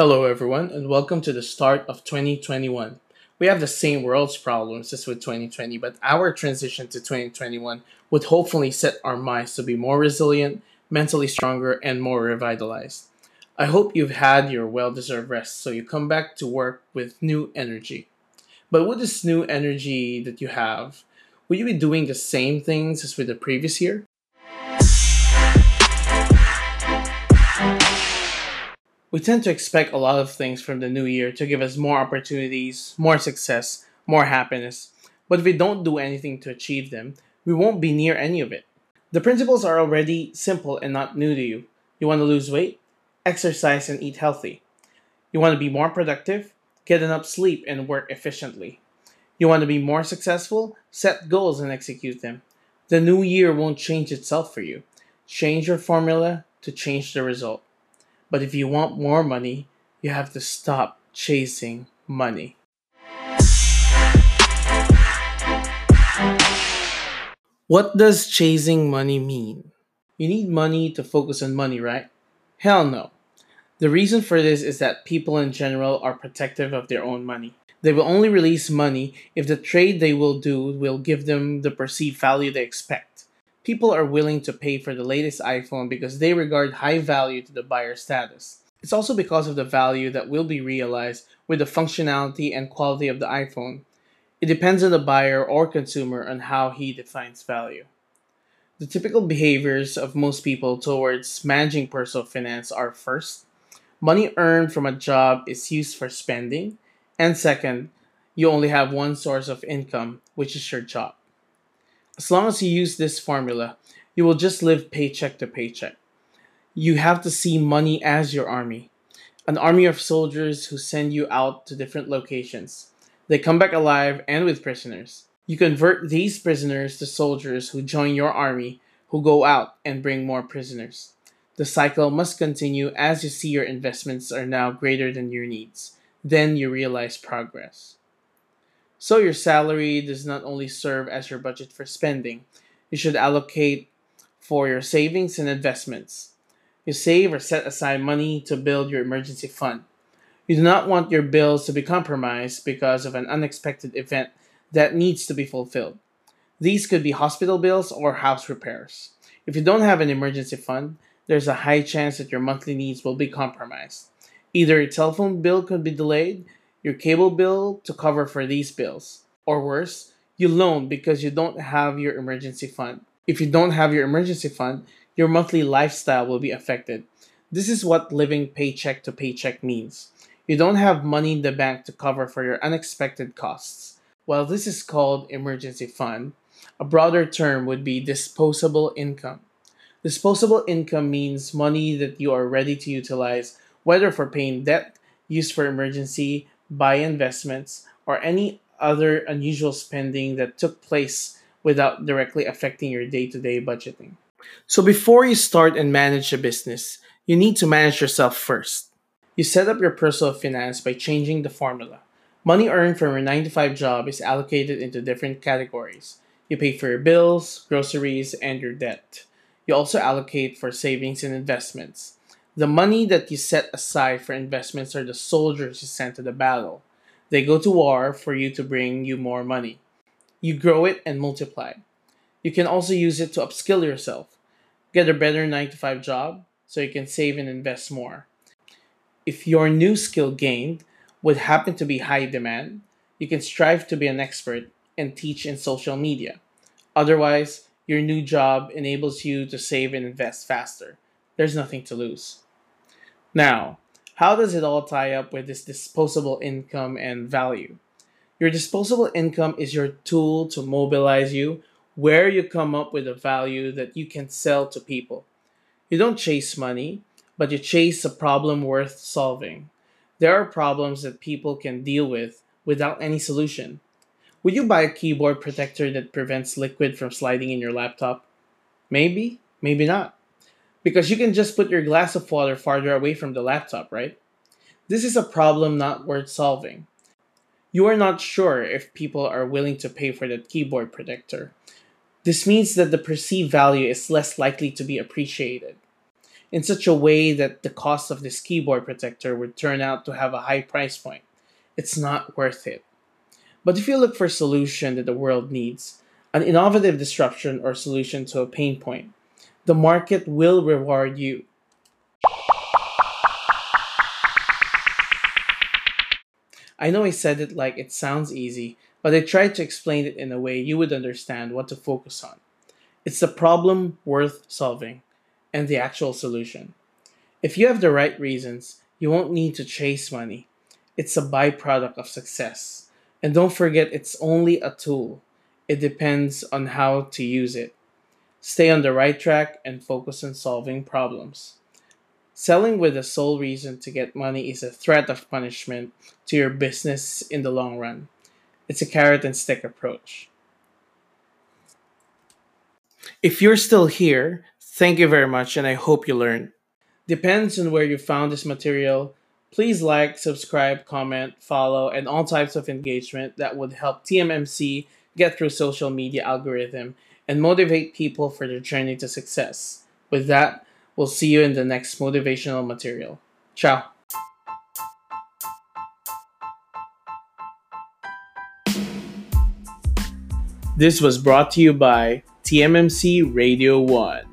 Hello, everyone, and welcome to the start of 2021. We have the same world's problems as with 2020, but our transition to 2021 would hopefully set our minds to be more resilient, mentally stronger, and more revitalized. I hope you've had your well deserved rest so you come back to work with new energy. But with this new energy that you have, will you be doing the same things as with the previous year? We tend to expect a lot of things from the new year to give us more opportunities, more success, more happiness. But if we don't do anything to achieve them, we won't be near any of it. The principles are already simple and not new to you. You want to lose weight? Exercise and eat healthy. You want to be more productive? Get enough sleep and work efficiently. You want to be more successful? Set goals and execute them. The new year won't change itself for you. Change your formula to change the result. But if you want more money, you have to stop chasing money. What does chasing money mean? You need money to focus on money, right? Hell no. The reason for this is that people in general are protective of their own money. They will only release money if the trade they will do will give them the perceived value they expect people are willing to pay for the latest iPhone because they regard high value to the buyer status. It's also because of the value that will be realized with the functionality and quality of the iPhone. It depends on the buyer or consumer on how he defines value. The typical behaviors of most people towards managing personal finance are first, money earned from a job is used for spending, and second, you only have one source of income, which is your job. As long as you use this formula, you will just live paycheck to paycheck. You have to see money as your army, an army of soldiers who send you out to different locations. They come back alive and with prisoners. You convert these prisoners to soldiers who join your army, who go out and bring more prisoners. The cycle must continue as you see your investments are now greater than your needs. Then you realize progress. So your salary does not only serve as your budget for spending, you should allocate for your savings and investments. You save or set aside money to build your emergency fund. You do not want your bills to be compromised because of an unexpected event that needs to be fulfilled. These could be hospital bills or house repairs. If you don't have an emergency fund, there's a high chance that your monthly needs will be compromised. Either your telephone bill could be delayed your cable bill to cover for these bills. Or worse, you loan because you don't have your emergency fund. If you don't have your emergency fund, your monthly lifestyle will be affected. This is what living paycheck to paycheck means. You don't have money in the bank to cover for your unexpected costs. While this is called emergency fund, a broader term would be disposable income. Disposable income means money that you are ready to utilize, whether for paying debt, used for emergency, buy investments, or any other unusual spending that took place without directly affecting your day to day budgeting. So, before you start and manage a business, you need to manage yourself first. You set up your personal finance by changing the formula. Money earned from your 9 to 5 job is allocated into different categories. You pay for your bills, groceries, and your debt. You also allocate for savings and investments. The money that you set aside for investments are the soldiers you send to the battle. They go to war for you to bring you more money. You grow it and multiply. You can also use it to upskill yourself. Get a better 9 to 5 job so you can save and invest more. If your new skill gained would happen to be high demand, you can strive to be an expert and teach in social media. Otherwise, your new job enables you to save and invest faster there's nothing to lose. Now, how does it all tie up with this disposable income and value? Your disposable income is your tool to mobilize you where you come up with a value that you can sell to people. You don't chase money, but you chase a problem worth solving. There are problems that people can deal with without any solution. Would you buy a keyboard protector that prevents liquid from sliding in your laptop? Maybe, maybe not. Because you can just put your glass of water farther away from the laptop, right? This is a problem not worth solving. You are not sure if people are willing to pay for that keyboard protector. This means that the perceived value is less likely to be appreciated. in such a way that the cost of this keyboard protector would turn out to have a high price point. It's not worth it. But if you look for a solution that the world needs, an innovative disruption or solution to a pain point, the market will reward you. I know I said it like it sounds easy, but I tried to explain it in a way you would understand what to focus on. It's the problem worth solving and the actual solution. If you have the right reasons, you won't need to chase money. It's a byproduct of success. And don't forget, it's only a tool. It depends on how to use it. Stay on the right track and focus on solving problems. Selling with the sole reason to get money is a threat of punishment to your business in the long run. It's a carrot and stick approach. If you're still here, thank you very much and I hope you learned. Depends on where you found this material. Please like, subscribe, comment, follow, and all types of engagement that would help TMMC get through social media algorithm and motivate people for their journey to success. With that, we'll see you in the next motivational material. Ciao. This was brought to you by TMMC Radio 1.